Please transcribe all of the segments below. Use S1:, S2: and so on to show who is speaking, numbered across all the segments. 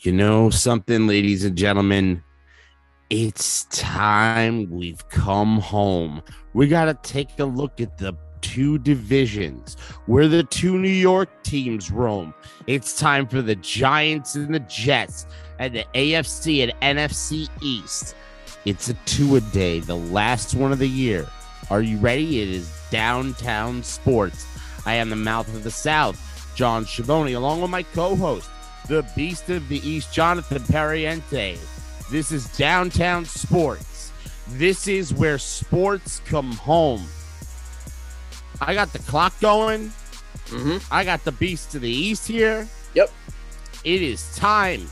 S1: You know something, ladies and gentlemen? It's time we've come home. We got to take a look at the two divisions where the two New York teams roam. It's time for the Giants and the Jets and the AFC and NFC East. It's a two a day, the last one of the year. Are you ready? It is downtown sports. I am the mouth of the South, John Schiavone, along with my co host, the beast of the East, Jonathan Pariente. This is downtown sports. This is where sports come home. I got the clock going.
S2: Mm-hmm.
S1: I got the beast of the East here.
S2: Yep.
S1: It is time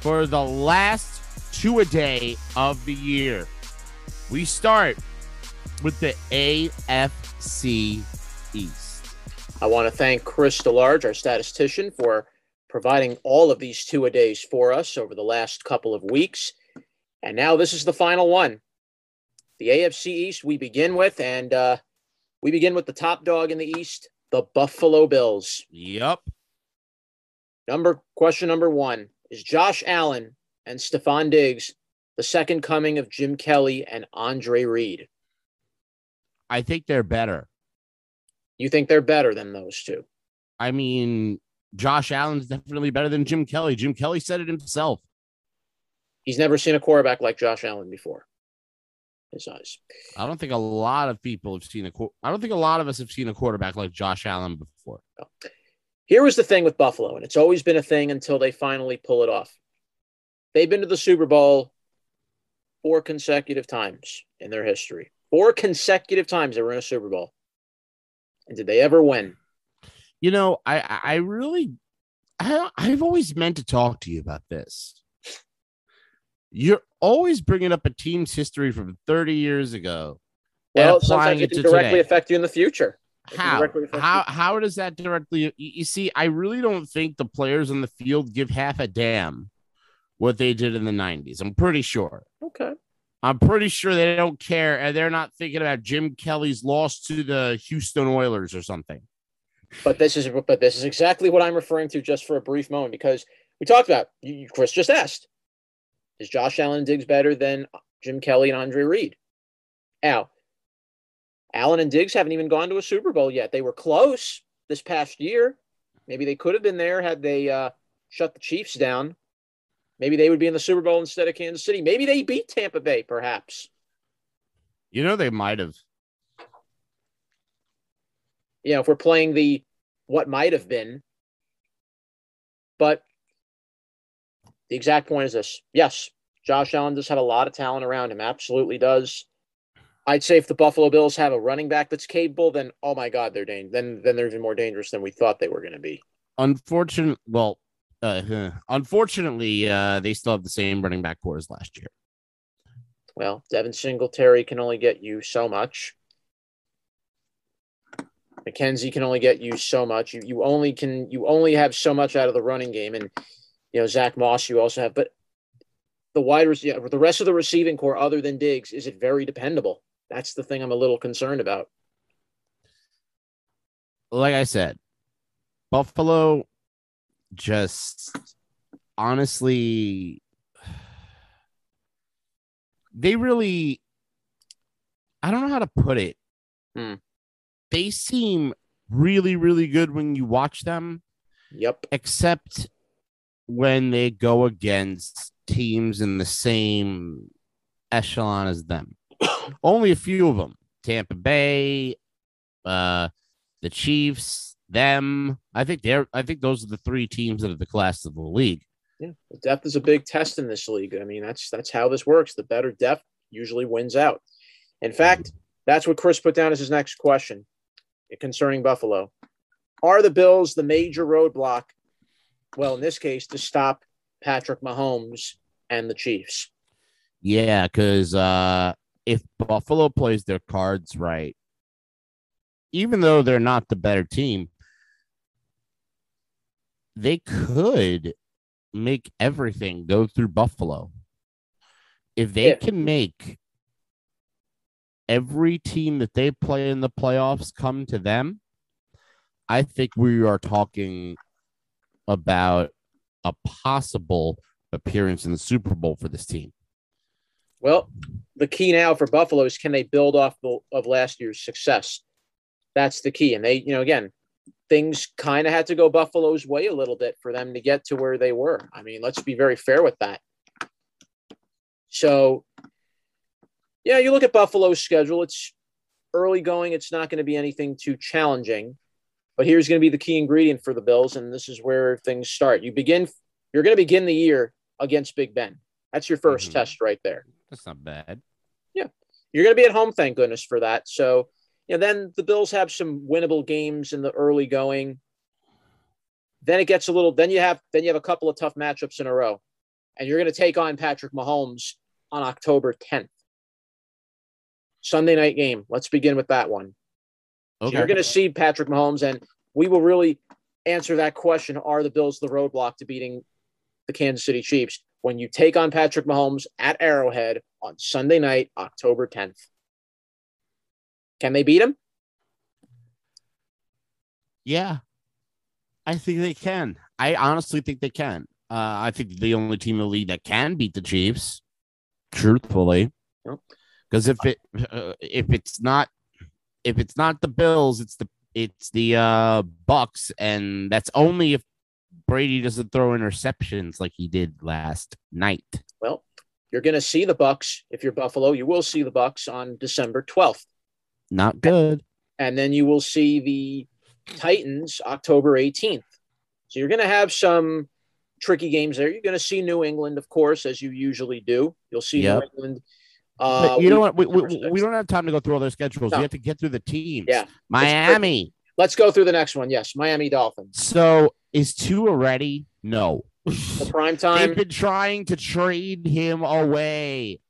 S1: for the last two a day of the year. We start with the AFC East.
S2: I want to thank Chris DeLarge, our statistician, for providing all of these two a days for us over the last couple of weeks. And now this is the final one. The AFC East we begin with, and uh, we begin with the top dog in the East, the Buffalo Bills.
S1: Yep.
S2: Number question number one is Josh Allen and Stefon Diggs the second coming of Jim Kelly and Andre Reed?
S1: I think they're better.
S2: You think they're better than those two?
S1: I mean, Josh Allen's definitely better than Jim Kelly. Jim Kelly said it himself.
S2: He's never seen a quarterback like Josh Allen before. His eyes.
S1: I don't think a lot of people have seen a. I don't think a lot of us have seen a quarterback like Josh Allen before. Oh.
S2: Here was the thing with Buffalo, and it's always been a thing until they finally pull it off. They've been to the Super Bowl four consecutive times in their history. Four consecutive times they were in a Super Bowl. And did they ever win?
S1: You know, I I really, I I've always meant to talk to you about this. You're always bringing up a team's history from 30 years ago. and
S2: Well,
S1: applying
S2: it
S1: it to
S2: directly
S1: today.
S2: affect you in the future. It
S1: How? How how does that directly you, you see, I really don't think the players on the field give half a damn what they did in the 90s. I'm pretty sure.
S2: Okay.
S1: I'm pretty sure they don't care and they're not thinking about Jim Kelly's loss to the Houston Oilers or something.
S2: But this is but this is exactly what I'm referring to just for a brief moment because we talked about you, Chris just asked. Is Josh Allen Diggs better than Jim Kelly and Andre Reed? Now, Allen and Diggs haven't even gone to a Super Bowl yet. They were close this past year. Maybe they could have been there had they uh, shut the Chiefs down. Maybe they would be in the Super Bowl instead of Kansas City. Maybe they beat Tampa Bay, perhaps.
S1: You know, they might have.
S2: You know, if we're playing the what might have been. But the exact point is this yes, Josh Allen does have a lot of talent around him, absolutely does. I'd say if the Buffalo Bills have a running back that's capable, then oh my God, they're dang- then then they're even more dangerous than we thought they were going to be.
S1: Unfortunately, Well, uh, unfortunately, uh, they still have the same running back corps as last year.
S2: Well, Devin Singletary can only get you so much. McKenzie can only get you so much. You you only can you only have so much out of the running game, and you know Zach Moss you also have, but the wide rec- yeah, the rest of the receiving corps, other than Diggs, is it very dependable? That's the thing I'm a little concerned about.
S1: Like I said, Buffalo just honestly, they really, I don't know how to put it.
S2: Hmm.
S1: They seem really, really good when you watch them.
S2: Yep.
S1: except when they go against teams in the same echelon as them. Only a few of them. Tampa Bay, uh, the Chiefs, them. I think they're I think those are the three teams that are the class of the league.
S2: Yeah, depth is a big test in this league. I mean, that's that's how this works. The better depth usually wins out. In fact, that's what Chris put down as his next question concerning Buffalo. Are the Bills the major roadblock? Well, in this case, to stop Patrick Mahomes and the Chiefs.
S1: Yeah, because uh, if Buffalo plays their cards right, even though they're not the better team, they could make everything go through Buffalo. If they
S2: Yeah.
S1: can make every team that they play in the playoffs come to them, I think we are talking about a possible appearance in the Super Bowl for this team.
S2: Well, the key now for Buffalo is can they build off of last year's success? That's the key. And they, you know, again, things kind of had to go Buffalo's way a little bit for them to get to where they were. I mean, let's be very fair with that. So, yeah, you look at Buffalo's schedule, it's early going, it's not going to be anything too challenging. But here's going to be the key ingredient for the Bills, and this is where things start. You begin, you're going to begin the year against Big Ben. That's your 1st mm-hmm. test right there.
S1: That's not bad.
S2: Yeah. You're going to be at home, thank goodness for that. So, you know, then the Bills have some winnable games in the early going. Then it gets a little, then you have, then you have a couple of tough matchups in a row. And you're going to take on Patrick Mahomes on October 10th. Sunday night game. Let's begin with that one. Okay. So you're going to see Patrick Mahomes, and we will really answer that question Are the Bills the roadblock to beating the Kansas City Chiefs? when you take on Patrick Mahomes at Arrowhead on Sunday night, October 10th. Can they beat him?
S1: Yeah, I think they can. I honestly think they can. Uh, I think the only team in the league that can beat the Chiefs, truthfully, because if it uh, if it's not if it's not the Bills, it's the it's the uh Bucs, and that's only if Brady doesn't throw interceptions like he did last night.
S2: Well, you're going to see the Bucs if you're Buffalo. You will see the Bucs on December 12th.
S1: Not good.
S2: And then you will see the Titans October 18th. So you're going to have some tricky games there. You're going to see New England, of course, as you usually do. You'll see yep. New England.
S1: Uh, you know what? We, we, we, don't have time to go through all their schedules. No. We have to get through the teams.
S2: Yeah.
S1: Miami.
S2: Let's go through the next one. Yes, Miami Dolphins.
S1: So is Tua ready? No.
S2: The prime time.
S1: They've been trying to trade him away.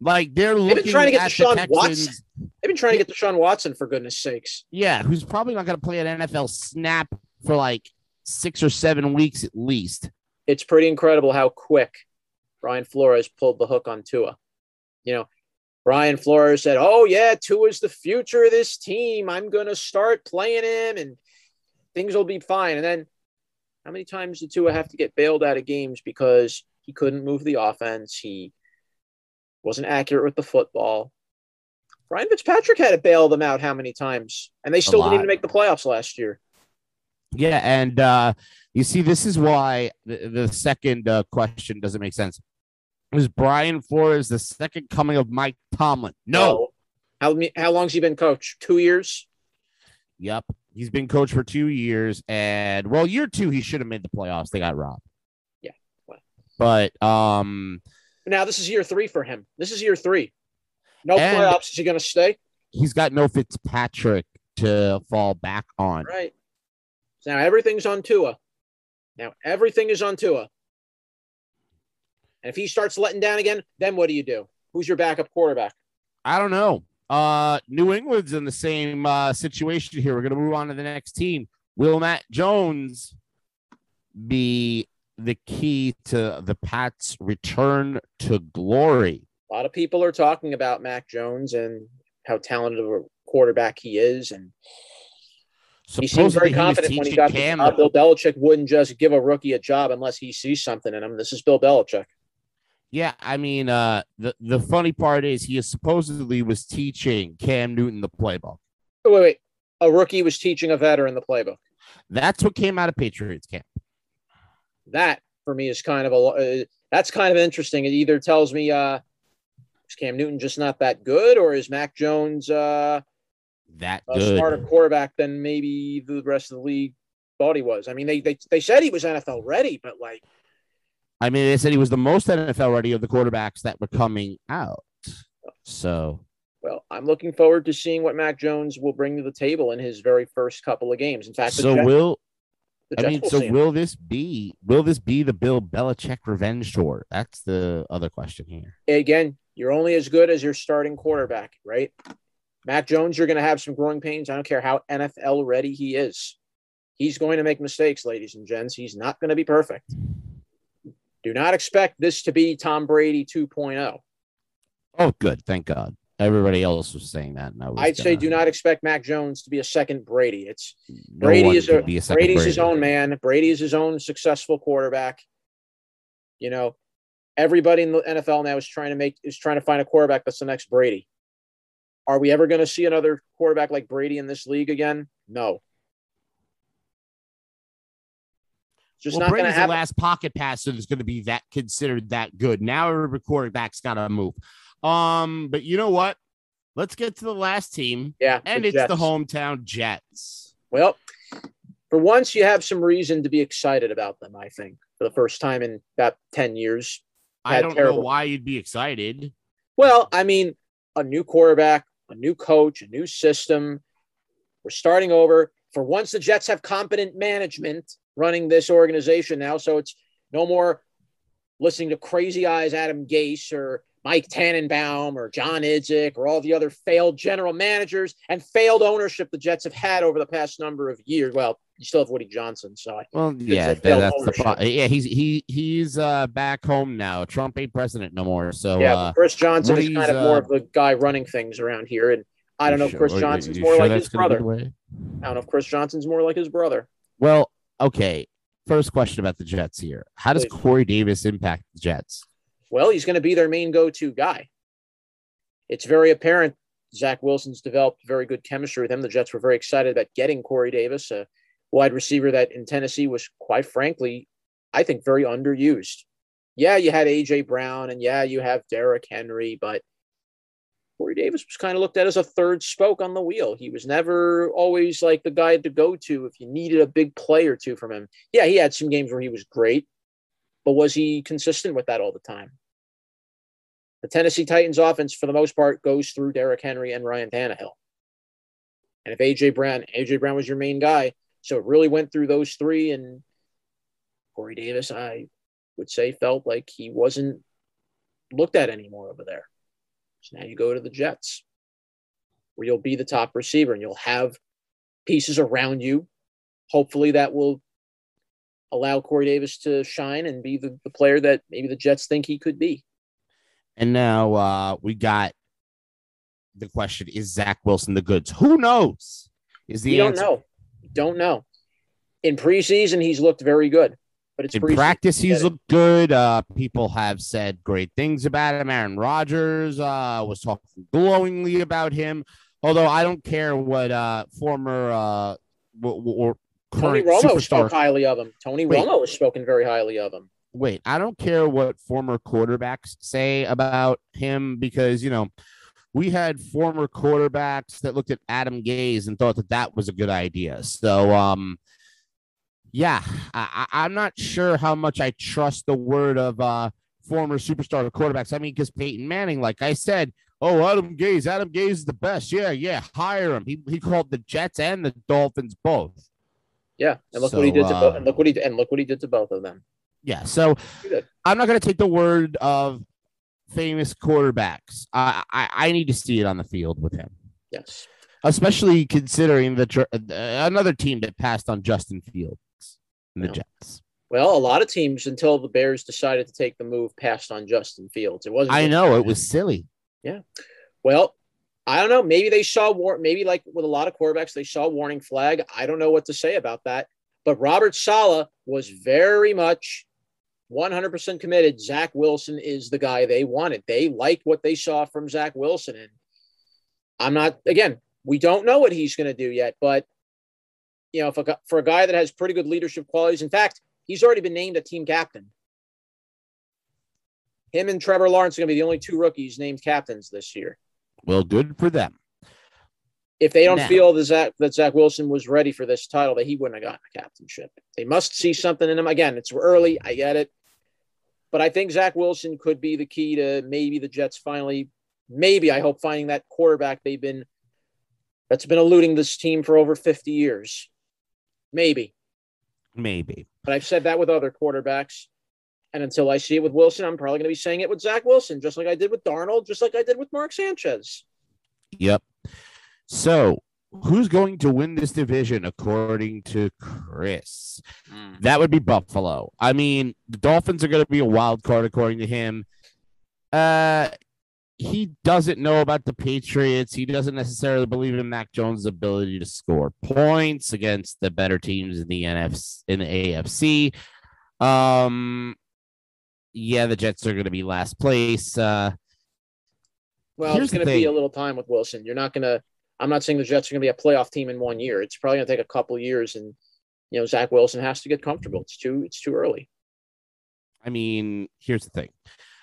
S1: Like they're looking They've been trying to get
S2: Deshaun the Watson. They've been trying to get Deshaun Watson for goodness sakes.
S1: Yeah, who's probably not going to play an NFL snap for like six or seven weeks at least.
S2: It's pretty incredible how quick Brian Flores pulled the hook on Tua. You know, Brian Flores said, "Oh yeah, Tua's the future of this team. I'm going to start playing him, and things will be fine." And then how many times did Tua have to get bailed out of games because he couldn't move the offense? He wasn't accurate with the football. Ryan Fitzpatrick had to bail them out how many times? And they still didn't even make the playoffs last year.
S1: Yeah, and uh, you see, this is why the, the second uh, question doesn't make sense. Is Brian Flores the second coming of Mike Tomlin? No.
S2: How how long's he been coach? Two years.
S1: Yep. He's been coach for two years, and well, year two he should have made the playoffs. They got robbed.
S2: Yeah, well.
S1: but um,
S2: now this is year three for him. This is year three. No playoffs. Is he going to stay?
S1: He's got no Fitzpatrick to fall back on.
S2: Right. Now everything's on Tua. Now everything is on Tua. And if he starts letting down again, then what do you do? Who's your backup quarterback?
S1: I don't know. Uh, New England's in the same uh, situation here. We're going to move on to the next team. Will Mac Jones be the key to the Pats' return to glory?
S2: A lot of people are talking about Mac Jones and how talented of a quarterback he is, and he seems very confident he when he got Cam. the job. Bill Belichick wouldn't just give a rookie a job unless he sees something in him. This is Bill Belichick.
S1: Yeah, I mean, uh, the the funny part is he supposedly was teaching Cam Newton the playbook.
S2: Wait, wait, a rookie was teaching a veteran the playbook.
S1: That's what came out of Patriots camp.
S2: That for me is kind of a uh, that's kind of interesting. It either tells me uh, is Cam Newton just not that good, or is Mac Jones uh,
S1: that
S2: a good. smarter quarterback than maybe the rest of the league thought he was? I mean, they they they said he was NFL ready, but like
S1: I mean, they said he was the most NFL ready of the quarterbacks that were coming out. So,
S2: well, I'm looking forward to seeing what Mac Jones will bring to the table in his very first couple of games. In fact,
S1: so Jets, will I mean, will so will him. this be will this be the Bill Belichick revenge tour? That's the other question here.
S2: Again, you're only as good as your starting quarterback, right? Mac Jones, you're going to have some growing pains. I don't care how NFL ready he is. He's going to make mistakes, ladies and gents. He's not going to be perfect. Do not expect this to be Tom Brady 2.0.
S1: Oh, good. Thank God. Everybody else was saying that.
S2: And I I'd gonna... say do not expect Mac Jones to be a second Brady. It's no Brady is a, a Brady's Brady. his own man. Brady is his own successful quarterback. You know, everybody in the NFL now is trying to make is trying to find a quarterback that's the next Brady. Are we ever going to see another quarterback like Brady in this league again? No.
S1: Just well, not Brady's the last pocket passer that's going to be that considered that good. Now every quarterback's got to move. Um, but you know what? Let's get to the last team.
S2: Yeah,
S1: and it's Jets. the hometown Jets.
S2: Well, for once, you have some reason to be excited about them. I think for the first time in about ten years.
S1: I don't terrible. know why you'd be excited.
S2: Well, I mean, a new quarterback, a new coach, a new system. We're starting over. For once, the Jets have competent management running this organization now. So it's no more listening to crazy eyes Adam Gase or Mike Tannenbaum or John Idzik or all the other failed general managers and failed ownership the Jets have had over the past number of years. Well, you still have Woody Johnson, so I
S1: well, yeah, that, that's ownership. the problem. Yeah, he's he he's uh, back home now. Trump ain't president no more. So
S2: yeah,
S1: uh,
S2: Chris Johnson is kind of more of uh, the guy running things around here, and I don't know if Chris Johnson's more sure like his brother. I don't know if Chris Johnson's more like his brother.
S1: Well, okay. First question about the Jets here: How does Corey Davis impact the Jets?
S2: Well, he's going to be their main go-to guy. It's very apparent Zach Wilson's developed very good chemistry with him. The Jets were very excited about getting Corey Davis, a wide receiver that in Tennessee was quite frankly, I think, very underused. Yeah, you had AJ Brown, and yeah, you have Derrick Henry, but Corey Davis was kind of looked at as a third spoke on the wheel. He was never always like the guy to go to if you needed a big play or two from him. Yeah, he had some games where he was great, but was he consistent with that all the time? The Tennessee Titans offense, for the most part, goes through Derrick Henry and Ryan Tannehill. And if AJ Brown, AJ Brown was your main guy, so it really went through those three. And Corey Davis, I would say, felt like he wasn't looked at anymore over there. So now you go to the Jets, where you'll be the top receiver and you'll have pieces around you. Hopefully, that will allow Corey Davis to shine and be the, the player that maybe the Jets think he could be.
S1: And now uh, we got the question: Is Zach Wilson the goods? Who knows? Is the
S2: you answer. don't know. Don't know. In preseason, he's looked very good. But it's
S1: in practice, he's looked good. Uh, people have said great things about him. Aaron Rodgers uh, was talking glowingly about him. Although I don't care what uh, former uh, or
S2: Tony Romo superstar. spoke highly of him. Tony Wait. Romo has spoken very highly of him.
S1: Wait, I don't care what former quarterbacks say about him because you know we had former quarterbacks that looked at Adam Gase and thought that that was a good idea. So, um, yeah, I, am not sure how much I trust the word of uh, former superstar quarterbacks. I mean, because Peyton Manning, like I said, oh, Adam Gase, Adam Gase is the best. Yeah, yeah, hire him. He, he called the Jets and the Dolphins both.
S2: Yeah, and look so, what he did to uh, both. And look what he and look what he did to both of them.
S1: Yeah, so I'm not going to take the word of famous quarterbacks. I, I I need to see it on the field with him.
S2: Yes,
S1: especially considering the uh, another team that passed on Justin Fields the yeah. Jets.
S2: Well, a lot of teams until the Bears decided to take the move passed on Justin Fields. It wasn't.
S1: I know it was silly.
S2: Yeah. Well, I don't know. Maybe they saw war. Maybe like with a lot of quarterbacks, they saw warning flag. I don't know what to say about that. But Robert Saleh was very much 100% committed. Zach Wilson is the guy they wanted. They liked what they saw from Zach Wilson, and I'm not. Again, we don't know what he's going to do yet, but you know, for, for a guy that has pretty good leadership qualities. In fact, he's already been named a team captain. Him and Trevor Lawrence are going to be the only two rookies named captains this year.
S1: Well, good for them.
S2: If they don't now, feel that Zach, that Zach Wilson was ready for this title, that he wouldn't have gotten a captainship. They must see something in him. Again, it's early. I get it. But I think Zach Wilson could be the key to maybe the Jets finally, maybe I hope finding that quarterback they've been that's been eluding this team for over 50 years. Maybe.
S1: Maybe.
S2: But I've said that with other quarterbacks. And until I see it with Wilson, I'm probably going to be saying it with Zach Wilson, just like I did with Darnold, just like I did with Mark Sanchez.
S1: Yep. So, who's going to win this division according to Chris? Mm. That would be Buffalo. I mean, the Dolphins are going to be a wild card according to him. Uh, he doesn't know about the Patriots. He doesn't necessarily believe in Mac Jones' ability to score points against the better teams in the NFC in the AFC. Um, yeah, the Jets are going to be last place. Uh,
S2: Well, it's going to be a little time with Wilson. You're not going to. I'm not saying the Jets are going to be a playoff team in one year. It's probably going to take a couple years, and you know Zach Wilson has to get comfortable. It's too. It's too early.
S1: I mean, here's the thing: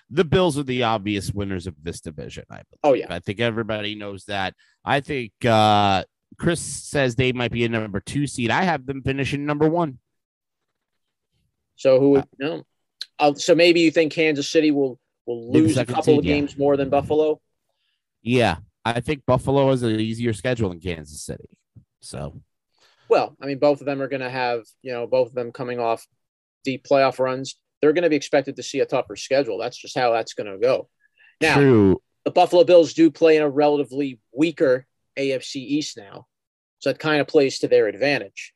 S1: the Bills are the obvious winners of this division. I believe.
S2: Oh yeah.
S1: I think everybody knows that. I think uh, Chris says they might be a number two seed. I have them finishing number one.
S2: So who would no? Uh, so maybe you think Kansas City will will lose a couple
S1: seed,
S2: of
S1: yeah.
S2: games more than Buffalo.
S1: Yeah, I think Buffalo has an easier schedule than Kansas City. So
S2: Well, I mean, both of them are going to have you know both of them coming off deep playoff runs. They're going to be expected to see a tougher schedule. That's just how that's going to go. Now,
S1: true.
S2: the Buffalo Bills do play in a relatively weaker AFC East now. So that kind of plays to their advantage.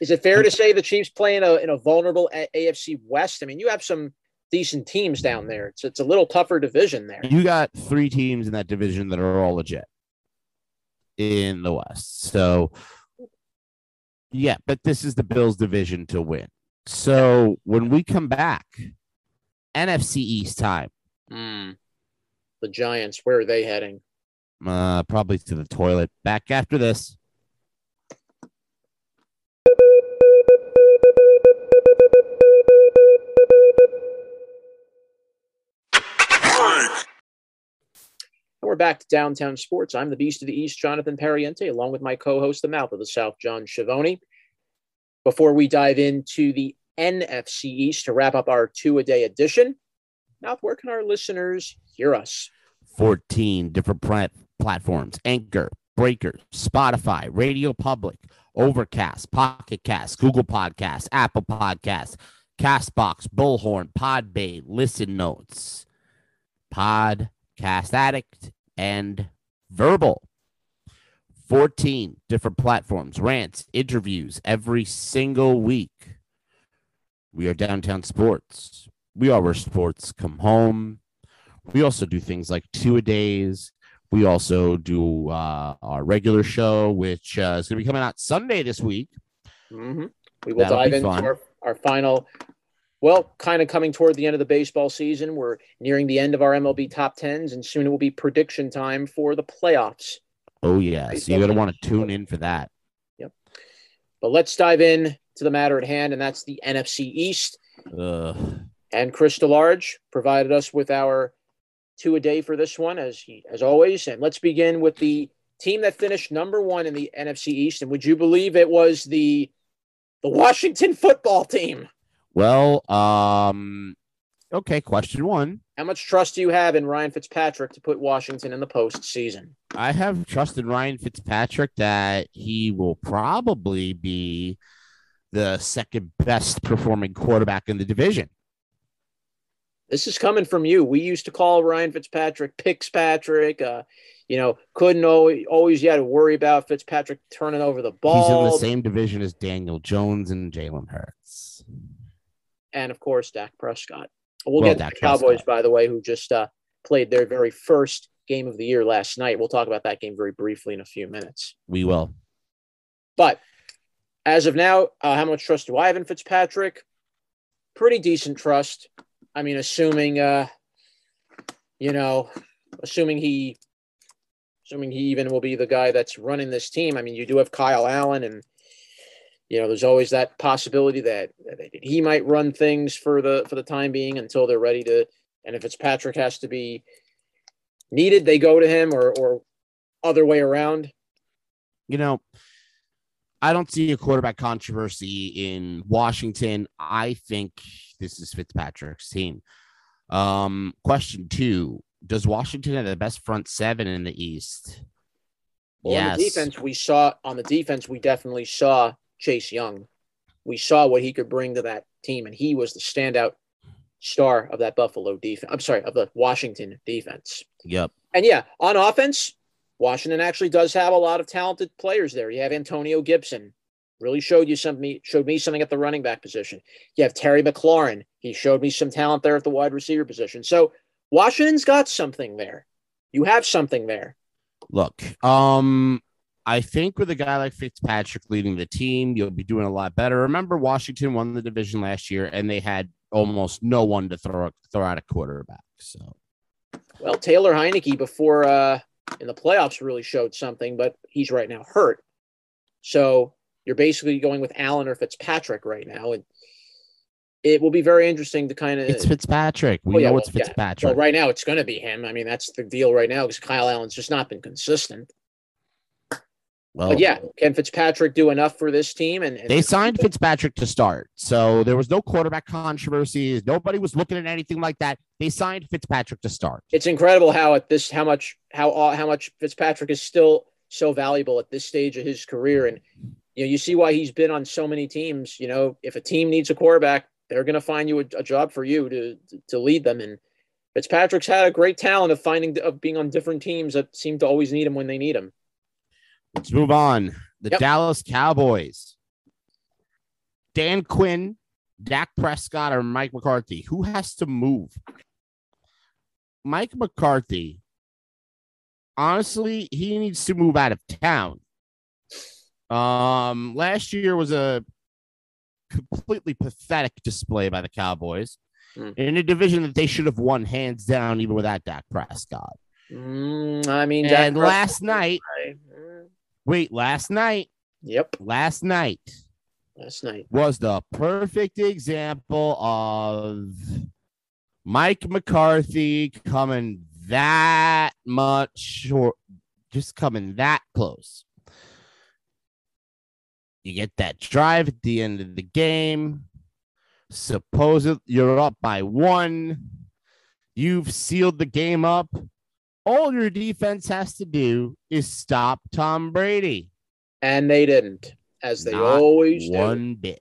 S2: Is it fair to say the Chiefs play in a, in a vulnerable AFC West? I mean, you have some decent teams down there. It's, it's a little tougher division there.
S1: You got three teams in that division that are all legit in the West. So, yeah, but this is the Bills' division to win. So when we come back, NFC East time,
S2: Mm. The Giants, where are they heading?
S1: uh, probably to the toilet. Back after this.
S2: And we're back to downtown sports. I'm the Beast of the East, Jonathan Pariente, along with my co-host, the Mouth of the South, John Schiavone. Before we dive into the NFC East to wrap up our two-a-day edition, Mouth, where can our listeners hear us?
S1: 14 different plat- platforms Anchor, Breaker, Spotify, Radio Public, Overcast, Pocket Cast, Google Podcasts, Apple Podcasts, Castbox, Bullhorn, Podbay, Listen Notes, Podcast Addict, and Verbal. 14 different platforms, rants, interviews every single week. We are Downtown Sports. We are where sports come home. We also do things like two a days. We also do uh, our regular show, which uh, is going to be coming out Sunday this week.
S2: Mhm. We will
S1: That'll
S2: dive into our, our final, well, kind of coming toward the end of the baseball season. We're nearing the end of our MLB top tens, and soon it will be prediction time for the playoffs.
S1: Oh yeah, so you're going to want to tune in for that. Yep.
S2: But let's dive in to the matter at hand, and that's the NFC East.
S1: Ugh.
S2: And Chris DeLarge provided us with our two a day for this one, as he as always. And let's begin with the team that finished number one in the NFC East. And would you believe it was the the Washington football team?
S1: Well, um, okay. Question one:
S2: How much trust do you have in Ryan Fitzpatrick to put Washington in the postseason?
S1: I have trust in Ryan Fitzpatrick that he will probably be the second best performing quarterback in the division.
S2: This is coming from you. We used to call Ryan Fitzpatrick Pixpatrick. Uh, you know, couldn't always always you had to worry about Fitzpatrick turning over the ball.
S1: He's in the same division as Daniel Jones and Jalen Hurts.
S2: and of course Dak Prescott. We'll,
S1: Well,
S2: get to the Cowboys, by the way, who just uh, played their very first game of the year last night. We'll talk about that game very briefly in a few minutes.
S1: We will.
S2: But as of now, uh, how much trust do I have in Fitzpatrick? Pretty decent trust. I mean, assuming, uh, you know, assuming he, assuming he even will be the guy that's running this team. I mean, you do have Kyle Allen, and you know, there's always that possibility that, he might run things for the for the time being until they're ready to. And if Fitzpatrick has to be needed, they go to him, or or other way around.
S1: you know, I don't see a quarterback controversy in Washington. I think this is Fitzpatrick's team. Um, question two: Does Washington have the best front seven in the East?
S2: Well, on the defense, we saw on the defense, we definitely saw Chase Young. We saw what he could bring to that team, and he was the standout star of that Buffalo defense. I'm sorry, of the Washington defense.
S1: Yep.
S2: And yeah, on offense, Washington actually does have a lot of talented players there. You have Antonio Gibson, really showed you something, showed me something at the running back position. You have Terry McLaurin. He showed me some talent there at the wide receiver position. So Washington's got something there. You have something there.
S1: Look, um, I think with a guy like Fitzpatrick leading the team, you'll be doing a lot better. Remember, Washington won the division last year, and they had almost no one to throw throw out a quarterback. So,
S2: well, Taylor Heinicke before uh, in the playoffs really showed something, but he's right now hurt. So you're basically going with Allen or Fitzpatrick right now, and it will be very interesting to kind of.
S1: It's Fitzpatrick. We oh, yeah, know well, it's Fitzpatrick.
S2: Yeah. Well, right now it's going to be him. I mean, that's the deal right now because Kyle Allen's just not been consistent. Well, but yeah, can Fitzpatrick do enough for this team? And, and
S1: they signed Fitzpatrick to start, so there was no quarterback controversies. Nobody was looking at anything like that. They signed Fitzpatrick to start.
S2: It's incredible how at this how much how uh, how much Fitzpatrick is still so valuable at this stage of his career, and you know you see why he's been on so many teams. You know, if a team needs a quarterback, they're going to find you a, a, job for you to to lead them. And Fitzpatrick's had a great talent of finding of being on different teams that seem to always need him when they need him.
S1: Let's move on. The yep. Dallas Cowboys. Dan Quinn, Dak Prescott, or Mike McCarthy. Who has to move? Mike McCarthy. Honestly, he needs to move out of town. Um, last year was a completely pathetic display by the Cowboys mm. in a division that they should have won hands down, even without Dak Prescott.
S2: Mm, I mean,
S1: and last night, Wait, last night.
S2: Yep.
S1: Last night.
S2: Last night
S1: was the perfect example of Mike McCarthy coming that much short, just coming that close. You get that drive at the end of the game. Suppose you're up by one. You've sealed the game up all your defense has to do is stop Tom Brady.
S2: And they didn't, as they Not always
S1: do. One bit.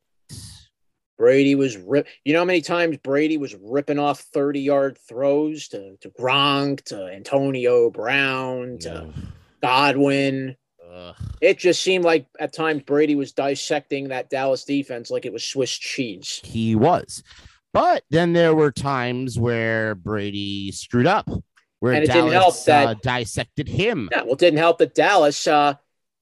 S2: Brady was rip. You know how many times Brady was ripping off 30 yard throws to, to Gronk, to Antonio Brown, to Ugh. Godwin. Ugh. It just seemed like at times Brady was dissecting that Dallas defense like it was Swiss cheese.
S1: He was. But then there were times where Brady screwed up where and it Dallas, didn't help that uh, dissected him.
S2: Yeah, well, it didn't help that Dallas uh,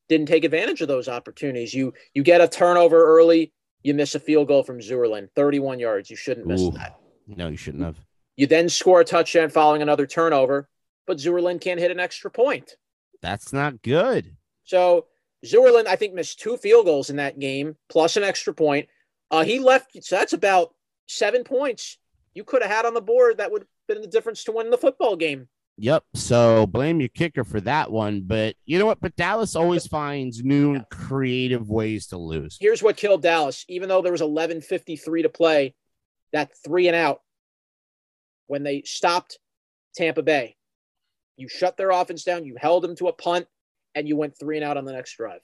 S2: didn't take advantage of those opportunities. You you get a turnover early, you miss a field goal from Zuerlein, 31 yards. You shouldn't miss Ooh, that.
S1: No, you shouldn't have.
S2: You then score a touchdown following another turnover, but Zuerlein can't hit an extra point.
S1: That's not good.
S2: So Zuerlein, I think, missed two field goals in that game, plus an extra point. Uh, he left, so that's about seven points you could have had on the board that would have been the difference to win the football game.
S1: Yep. So blame your kicker for that one. But you know what? But Dallas always finds new yeah. creative ways to lose.
S2: Here's what killed Dallas. Even though there was 11:53 to play, that three and out when they stopped Tampa Bay, you shut their offense down. You held them to a punt, and you went three and out on the next drive.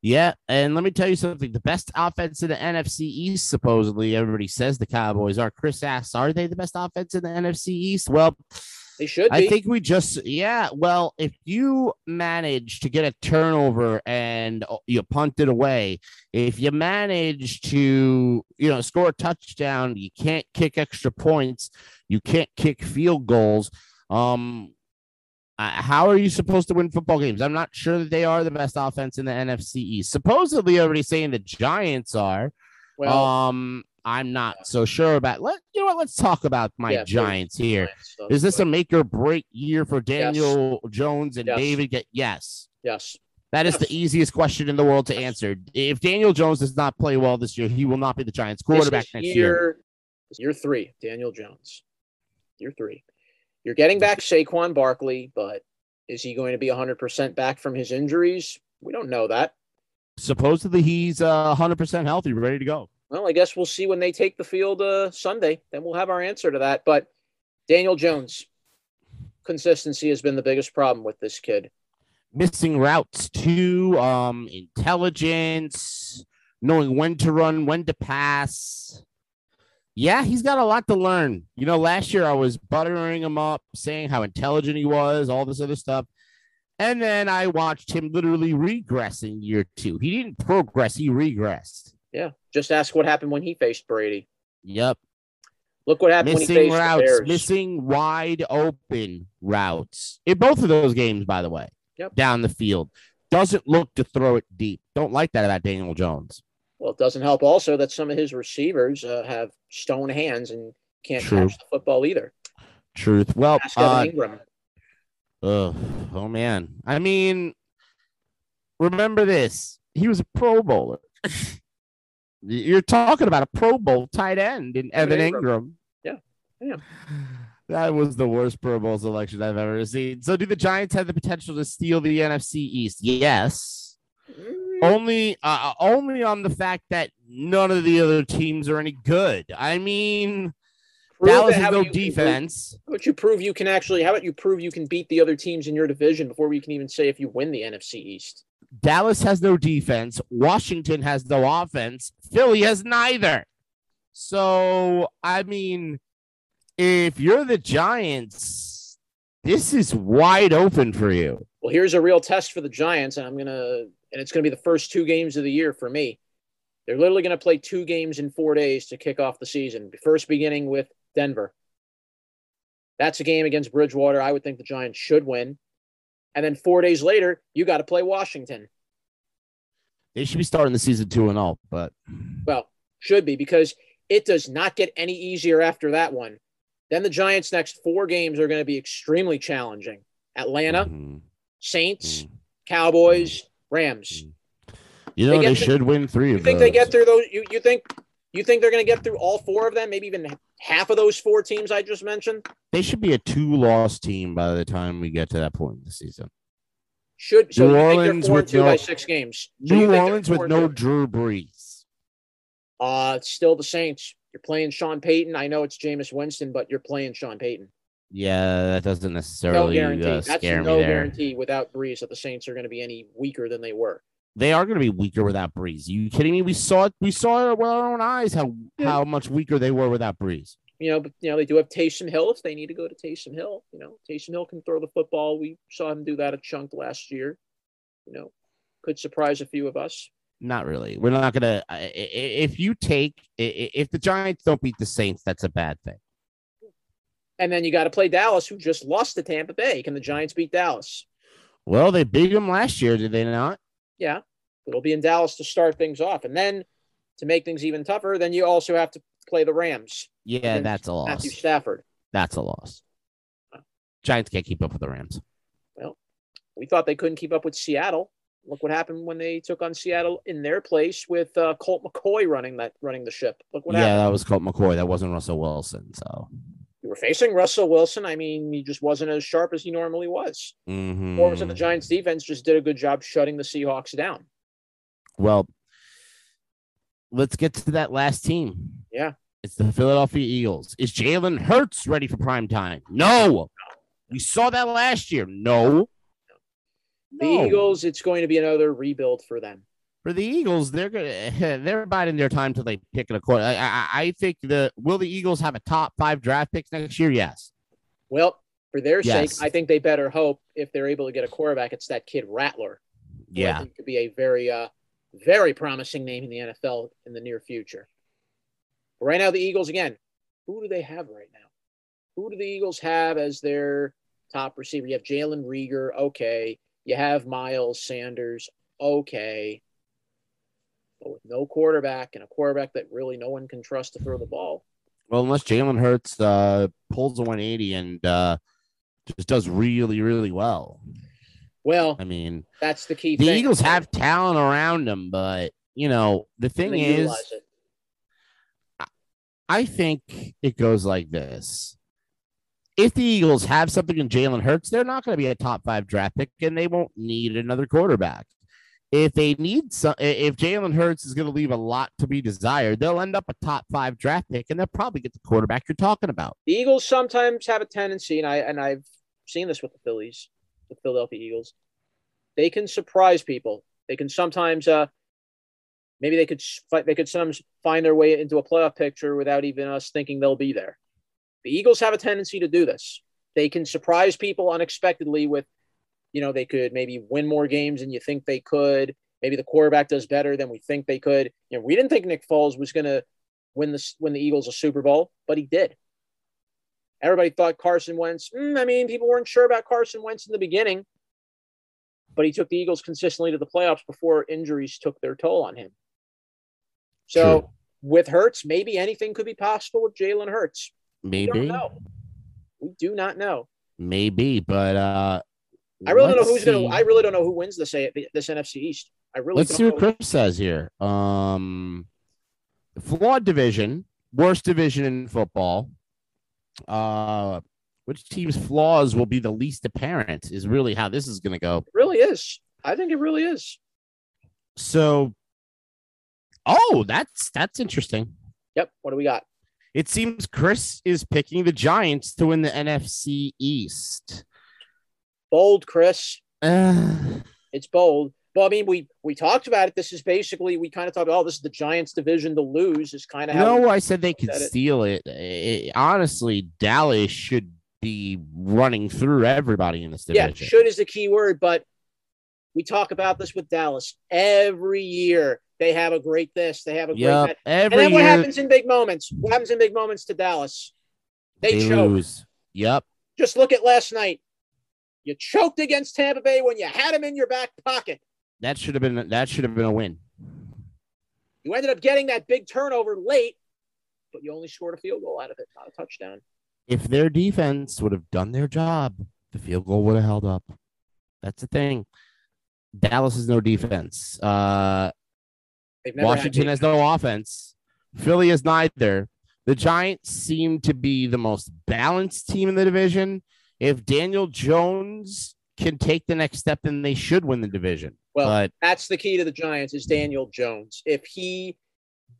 S1: Yeah, and let me tell you something. The best offense in the NFC East, supposedly, everybody says the Cowboys are. Chris asks, are they the best offense in the NFC East? Well,
S2: they should. Be.
S1: I think we just, yeah. Well, if you manage to get a turnover and you punt it away, if you manage to, you know, score a touchdown, you can't kick extra points, you can't kick field goals. Um, uh, how are you supposed to win football games? I'm not sure that they are the best offense in the NFC East. Supposedly, already saying the Giants are. Well, um, I'm not so sure about. Let you know what? Let's talk about my yeah, Giants here. Giants Is this a make or break year for Daniel yes. Jones and yes. David? Get yes,
S2: yes.
S1: That is yes. the easiest question in the world to answer. If Daniel Jones does not play well this year, he will not be the Giants quarterback next year, year.
S2: Year three, Daniel Jones. Year three. You're getting back Saquon Barkley, but is he going to be 100% back from his injuries? We don't know that.
S1: Supposedly he's uh, 100% healthy, ready to go.
S2: Well, I guess we'll see when they take the field uh, Sunday. Then we'll have our answer to that. But Daniel Jones, consistency has been the biggest problem with this kid.
S1: Missing routes too, um, intelligence, knowing when to run, when to pass yeah, he's got a lot to learn. You know, last year I was buttering him up, saying how intelligent he was, all this other stuff. And then I watched him literally regress in year two. He didn't progress, he regressed.
S2: Yeah. Just ask what happened when he faced Brady.
S1: Yep.
S2: Look what happened missing routes,
S1: missing wide open routes in both of those games, by the way.
S2: Yep.
S1: Down the field. doesn't look to throw it deep. Don't like that about Daniel Jones.
S2: Well, it doesn't help also that some of his receivers uh, have stone hands and can't
S1: True.
S2: catch the football either.
S1: Truth. Well, uh,
S2: Engram.
S1: Ugh, oh man. I mean, remember this. He was a Pro Bowler. You're talking about a Pro Bowl tight end in Evan
S2: Engram.
S1: Engram.
S2: Yeah, yeah.
S1: That was the worst Pro Bowl selection I've ever seen. So, do the Giants have the potential to steal the NFC East? Yes.
S2: Mm,
S1: Only, uh, only on the fact that none of the other teams are any good. I mean,
S2: prove
S1: Dallas has no defense.
S2: How about you prove you can actually? How about you prove you can beat the other teams in your division before we can even say if you win the NFC East?
S1: Dallas has no defense. Washington has no offense. Philly has neither. So, I mean, if you're the Giants, this is wide open for you.
S2: Well, here's a real test for the Giants, and I'm gonna, and it's gonna be the first two games of the year for me. They're literally gonna play two games in four days to kick off the season. First, beginning with Denver. That's a game against Bridgewater. I would think the Giants should win. And then four days later, you got to play Washington.
S1: They should be starting the season 2 and all, but
S2: Well, should be because it does not get any easier after that one. Then the Giants' next four games are going to be extremely challenging Atlanta,
S1: Mhm,
S2: Saints,
S1: mhm.
S2: Cowboys, Rams.
S1: you know
S2: They
S1: they, should win 3
S2: You think
S1: those.
S2: they get through those? You, you think you think they're going to get through all four of them? Maybe even half of those four teams I just mentioned?
S1: They should be a two-loss team by the time we get to that point in the season.
S2: Should so
S1: New Orleans
S2: they're four and
S1: with
S2: two
S1: no-
S2: by six games? So
S1: New Orleans with no
S2: two.
S1: Drew Brees.
S2: Uh, it's still the Saints. You're playing Sean Payton. I know it's Jameis Winston, but you're playing Sean Payton.
S1: Yeah, that doesn't necessarily No
S2: guarantee.
S1: uh,
S2: That's no guarantee without Brees that the Saints are going to be any weaker than they were.
S1: They are going to be weaker without Brees. You kidding me? We saw it. We saw it with our own eyes how
S2: Yeah.
S1: how much weaker they were without Brees.
S2: You know, but you know they do have Taysom Hill if they need to go to Taysom Hill. You know, Taysom Hill can throw the football. We saw him do that a chunk last year. You know, could surprise a few of us.
S1: Not really. We're not going to. If you take, if the Giants don't beat the Saints, that's a bad thing.
S2: And then you got to play Dallas, who just lost to Tampa Bay. Can the Giants beat Dallas?
S1: Well, they beat them last year, did they not?
S2: Yeah, it'll be in Dallas to start things off, and then to make things even tougher, then you also have to play the Rams.
S1: Yeah, that's a loss.
S2: Matthew Stafford.
S1: That's a loss. Giants can't keep up with the Rams.
S2: Well, we thought they couldn't keep up with Seattle. Look what happened when they took on Seattle in their place with uh, Colt McCoy running that running the ship. Look what
S1: yeah,
S2: happened.
S1: that was Colt McCoy. That wasn't Russell Wilson. So,
S2: You were facing Russell Wilson. I mean, he just wasn't as sharp as he normally was.
S1: mhm.
S2: Performance of the Giants defense just did a good job shutting the Seahawks down.
S1: Well, let's get to that last team.
S2: Yeah.
S1: It's the Philadelphia Eagles. Is Jalen Hurts ready for prime time? No. We saw that last year. No.
S2: The
S1: No.
S2: Eagles, it's going to be another rebuild for them.
S1: For the Eagles, they're gonna they're biding their time till they pick a quarter. I, I, I think the will the Eagles have a top five draft picks next year? Yes.
S2: Well, for their
S1: Yes.
S2: sake, I think they better hope if they're able to get a quarterback, it's that kid Rattler. who I
S1: Yeah.
S2: think could be a very, uh, very promising name in the NFL in the near future. But right now, the Eagles again. Who do they have right now? Who do the Eagles have as their top receiver? You have Jalen Reagor, okay. You have Miles Sanders, okay. But with no quarterback and a quarterback that really no one can trust to throw the ball.
S1: Well, unless Jalen Hurts uh, pulls a 180 and uh, just does really, really well.
S2: Well,
S1: I mean,
S2: that's the key
S1: the
S2: thing.
S1: Eagles have talent around them, but you know the thing is. I think it goes like this. If the Eagles have something in Jalen Hurts, they're not going to be a top five draft pick and they won't need another quarterback. If they need some, if Jalen Hurts is going to leave a lot to be desired, they'll end up a top five draft pick and they'll probably get the quarterback you're talking about.
S2: the Eagles sometimes have a tendency, and I and I've seen this with the Phillies, the Philadelphia Eagles. They can surprise people. They can sometimes, uh, maybe they could they could sometimes find their way into a playoff picture without even us thinking they'll be there. The Eagles have a tendency to do this. They can surprise people unexpectedly with, you know, they could maybe win more games than you think they could. Maybe the quarterback does better than we think they could. You know, we didn't think Nick Foles was going to win the win the Eagles a Super Bowl, but he did. Everybody thought Carson Wentz. mm, I mean, people weren't sure about Carson Wentz in the beginning. but he took the Eagles consistently to the playoffs before injuries took their toll on him. So
S1: True.
S2: with Hurts, maybe anything could be possible with Jalen Hurts. We don't
S1: Maybe,
S2: know. We do not know.
S1: maybe, but uh,
S2: I really don't know who's gonna. I really don't know who wins this this NFC East. I really
S1: Let's see what. Chris says here. Um, flawed division, worst division in football. Uh, which team's flaws will be the least apparent is really how this is going to go.
S2: It really is. I think it really is.
S1: So, oh, that's that's interesting.
S2: Yep. What do we got?
S1: It seems Chris is picking the Giants to win the NFC East.
S2: Bold, Chris.
S1: Uh,
S2: It's bold. Well, I mean, we we talked about it. This is basically we kind of talked. Oh, this is the Giants' division to lose. Is kind of how.
S1: no, I said they could
S2: Said it.
S1: steal it. Eh, honestly, Dallas should be running through everybody in this division.
S2: yeah, should is the key word, but we talk about this with Dallas every year. They have a great this. They have a great
S1: Yep,
S2: that. And then what
S1: year
S2: happens in big moments? What happens in big moments to Dallas? They,
S1: they
S2: choke.
S1: lose. Yep.
S2: Just look at last night. You choked against Tampa Bay when you had them in your back pocket.
S1: That should have been that should have been a win.
S2: You ended up getting that big turnover late, but you only scored a field goal out of it, not a touchdown.
S1: If their defense would have done their job, the field goal would have held up. That's the thing. Dallas has no defense. Uh,
S2: They've never had
S1: Washington has no offense. Philly is neither. The Giants seem to be the most balanced team in the division. If Daniel Jones can take the next step, then they should win the division.
S2: Well,
S1: but
S2: That's the key to the Giants is Daniel Jones. If he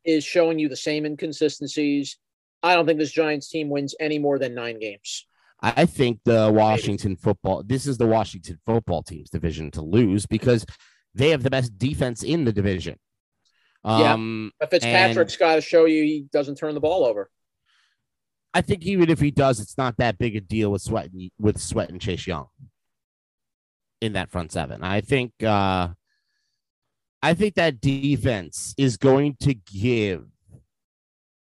S2: is showing you the same inconsistencies, I don't think this Giants team wins any more than nine games.
S1: I think the Washington football, this is the Washington football team's division to lose because they have the best defense in the division.
S2: Yeah.
S1: Um,
S2: But Fitzpatrick's got to show you he doesn't turn the ball over.
S1: I think even if he does, it's not that big a deal with Sweat and, with Sweat and Chase Young in that front seven. I think uh I think that defense is going to give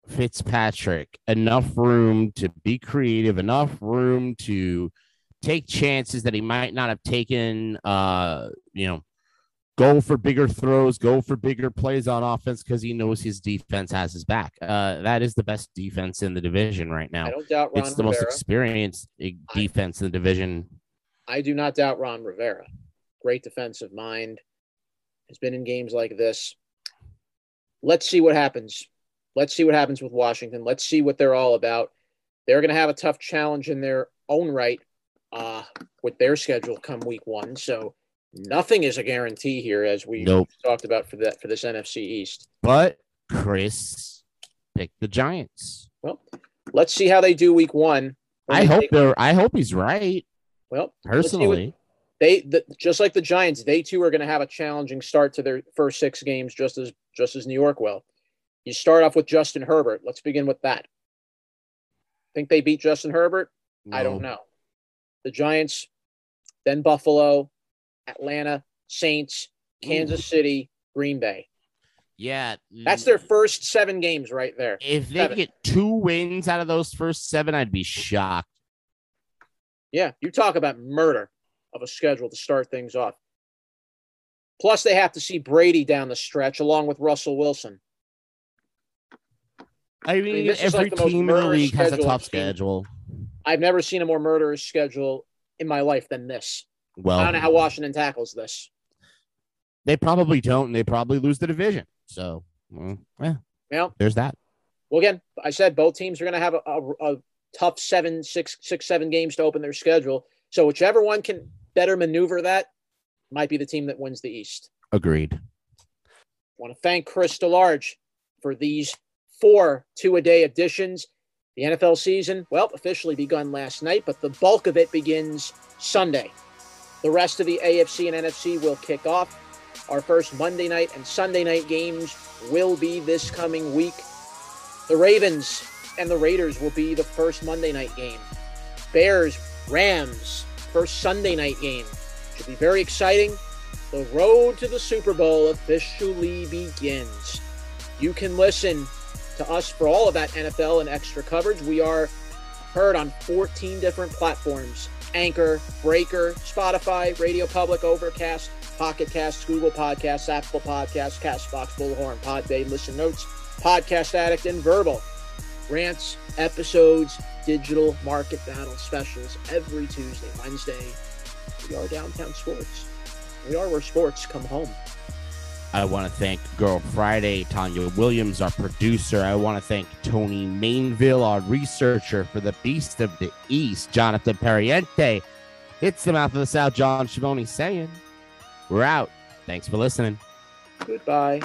S1: Fitzpatrick enough room to be creative, enough room to take chances that he might not have taken uh you know go for bigger throws, go for bigger plays on offense because he knows his defense has his back. Uh, that is the best defense in the division right now.
S2: I don't doubt Ron Rivera.
S1: It's the most experienced eh, defense in the division.
S2: I do not doubt Ron Rivera. Great defensive mind. Has been in games like this. Let's see what happens. Let's see what happens with Washington. Let's see what they're all about. They're going to have a tough challenge in their own right uh, with their schedule come week one. So nothing is a guarantee here, as we
S1: Nope.
S2: talked about for that for this NFC East.
S1: But Chris picked the Giants.
S2: Well, let's see how they do week one.
S1: I hope they're. I hope he's right.
S2: well
S1: Personally,
S2: they the, just like the Giants, they too are going to have a challenging start to their first six games, just as just as New York will. You start off with Justin Herbert. Let's begin with that. Think they beat Justin Herbert? I don't know. The Giants, then Buffalo, Atlanta, Saints, Kansas City, Green Bay.
S1: Yeah,
S2: That's their first seven games right there.
S1: If they
S2: seven.
S1: get two wins out of those first seven, I'd be shocked.
S2: Yeah, you talk about murder of a schedule to start things off. Plus, they have to see Brady down the stretch along with Russell Wilson.
S1: I mean,
S2: this is
S1: every
S2: like
S1: team in the league has a tough schedule.
S2: I've never seen a more murderous schedule in my life than this.
S1: Well,
S2: I don't know how Washington tackles this.
S1: they probably don't, and they probably lose the division. So, well, yeah,
S2: Well,
S1: there's that.
S2: well, again, I said both teams are going to have a, a, a tough seven, six, six, seven games to open their schedule. So whichever one can better maneuver that might be the team that wins the East.
S1: Agreed.
S2: I want to thank Chris DeLarge for these four two a day editions. The NFL season, well, officially begun last night, but the bulk of it begins Sunday. The rest of the AFC and NFC will kick off. Our first Monday night and Sunday night games will be this coming week. The Ravens and the Raiders will be the first Monday night game. Bears, Rams, first Sunday night game. Should be very exciting. The road to the Super Bowl officially begins. You can listen to us for all of that NFL and extra coverage. We are heard on 14 different platforms Anchor, Breaker, Spotify, Radio Public, Overcast, Pocket Casts, Google Podcasts, Apple Podcasts, Castbox, Bullhorn, Podbay, Listen Notes, Podcast Addict, and Verbal. Rants, episodes, digital market battle specials every Tuesday, Wednesday. We are Downtown Sports. We are where sports come home.
S1: I want to thank Girl Friday, Tanya Williams, our producer. I want to thank Tony Mainville, our researcher for the Beast of the East, Jonathan Perriente. It's the mouth of the South, John Schiavone saying, We're out. Thanks for listening.
S2: Goodbye.